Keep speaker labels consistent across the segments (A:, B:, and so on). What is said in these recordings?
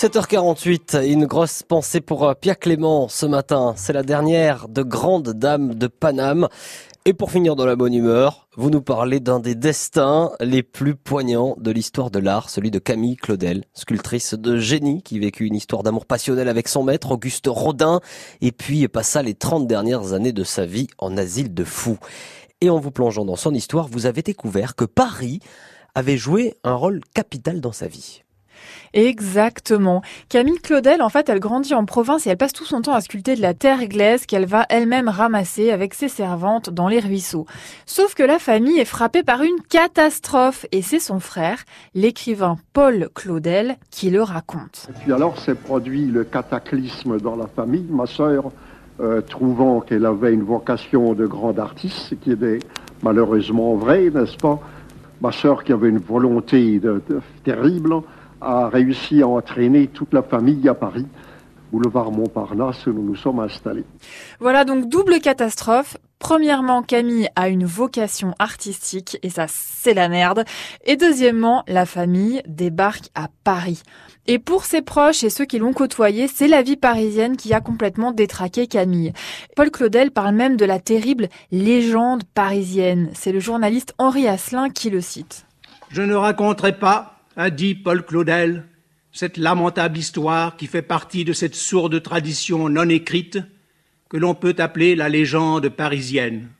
A: 7h48, une grosse pensée pour euh, Pierre Clément ce matin. C'est la dernière de grandes dames de Paname. Et pour finir dans la bonne humeur, vous nous parlez d'un des destins les plus poignants de l'histoire de l'art, celui de Camille Claudel, sculptrice de génie qui vécut une histoire d'amour passionnel avec son maître Auguste Rodin et puis passa les 30 dernières années de sa vie en asile de fous. Et en vous plongeant dans son histoire, vous avez découvert que Paris avait joué un rôle capital dans sa vie.
B: Exactement. Camille Claudel, en fait, elle grandit en province et elle passe tout son temps à sculpter de la terre glaise qu'elle va elle-même ramasser avec ses servantes dans les ruisseaux. Sauf que la famille est frappée par une catastrophe et c'est son frère, l'écrivain Paul Claudel, qui le raconte.
C: Et puis alors s'est produit le cataclysme dans la famille. Ma sœur, euh, trouvant qu'elle avait une vocation de grande artiste, ce qui est malheureusement vrai, n'est-ce pas? Ma sœur qui avait une volonté terrible, a réussi à entraîner toute la famille à Paris. Boulevard Montparnasse, où nous nous sommes installés.
B: Voilà donc double catastrophe. Premièrement, Camille a une vocation artistique et ça, c'est la merde. Et deuxièmement, la famille débarque à Paris. Et pour ses proches et ceux qui l'ont côtoyé, c'est la vie parisienne qui a complètement détraqué Camille. Paul Claudel parle même de la terrible légende parisienne. C'est le journaliste Henri Asselin qui le cite.
D: Je ne raconterai pas a dit Paul Claudel, cette lamentable histoire qui fait partie de cette sourde tradition non écrite que l'on peut appeler la légende parisienne.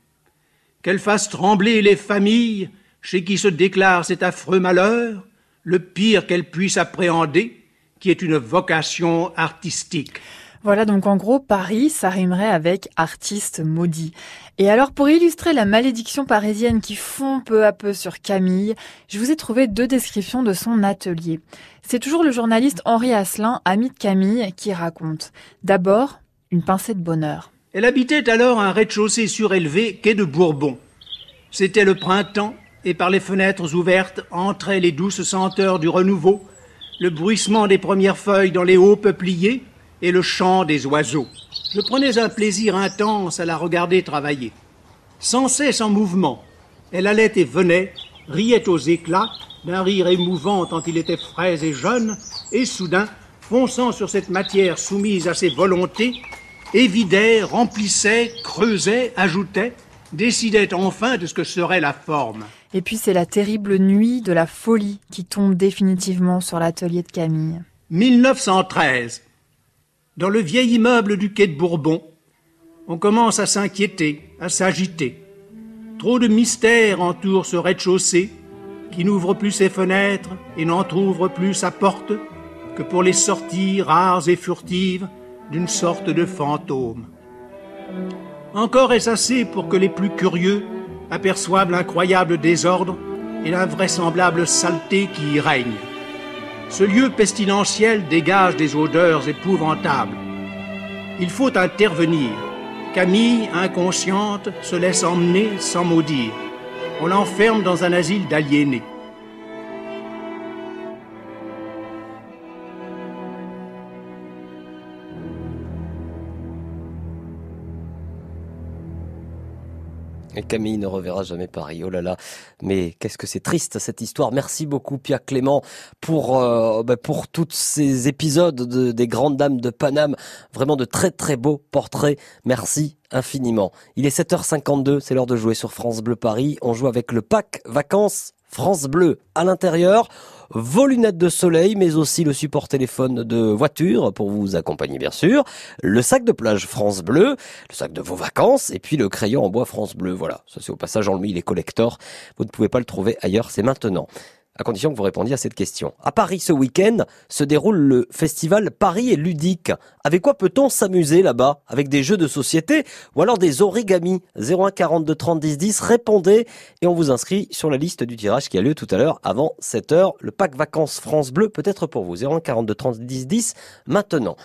D: Qu'elle fasse trembler les familles chez qui se déclare cet affreux malheur, le pire qu'elle puisse appréhender, qui est une vocation artistique.
B: Voilà donc en gros Paris, ça rimerait avec artiste maudit. Et alors pour illustrer la malédiction parisienne qui fond peu à peu sur Camille, je vous ai trouvé deux descriptions de son atelier. C'est toujours le journaliste Henri Asselin, ami de Camille, qui raconte. D'abord, une pincée de bonheur.
D: Elle habitait alors un rez-de-chaussée surélevé quai de Bourbon. C'était le printemps et par les fenêtres ouvertes entraient les douces senteurs du renouveau, le bruissement des premières feuilles dans les hauts peupliers, et le chant des oiseaux. Je prenais un plaisir intense à la regarder travailler. Sans cesse en mouvement, elle allait et venait, riait aux éclats, d'un rire émouvant tant il était frais et jeune, et soudain, fonçant sur cette matière soumise à ses volontés, évidait, remplissait, creusait, ajoutait, décidait enfin de ce que serait la forme.
B: Et puis c'est la terrible nuit de la folie qui tombe définitivement sur l'atelier de Camille.
D: 1913. Dans le vieil immeuble du quai de Bourbon, on commence à s'inquiéter, à s'agiter. Trop de mystères entourent ce rez-de-chaussée qui n'ouvre plus ses fenêtres et n'entr'ouvre plus sa porte que pour les sorties rares et furtives d'une sorte de fantôme. Encore est-ce assez pour que les plus curieux aperçoivent l'incroyable désordre et l'invraisemblable saleté qui y règne. Ce lieu pestilentiel dégage des odeurs épouvantables. Il faut intervenir. Camille, inconsciente, se laisse emmener sans maudire. On l'enferme dans un asile d'aliénés.
A: Et Camille ne reverra jamais Paris. Oh là là. Mais qu'est-ce que c'est triste cette histoire. Merci beaucoup Pierre Clément pour euh, bah, pour tous ces épisodes de, des grandes dames de Paname. Vraiment de très très beaux portraits. Merci infiniment. Il est 7h52, c'est l'heure de jouer sur France Bleu Paris. On joue avec le pack vacances France Bleu à l'intérieur vos lunettes de soleil, mais aussi le support téléphone de voiture pour vous accompagner bien sûr, le sac de plage France Bleu, le sac de vos vacances, et puis le crayon en bois France Bleu. Voilà, ça c'est au passage en lui, il est. Vous ne pouvez pas le trouver ailleurs, c'est maintenant à condition que vous répondiez à cette question. À Paris ce week-end se déroule le festival Paris est ludique. Avec quoi peut-on s'amuser là-bas? Avec des jeux de société ou alors des origamis? 01 42 30 10 10 Répondez et on vous inscrit sur la liste du tirage qui a lieu tout à l'heure avant 7 heures. Le pack vacances France Bleu peut être pour vous 01 42 30 10 10 maintenant.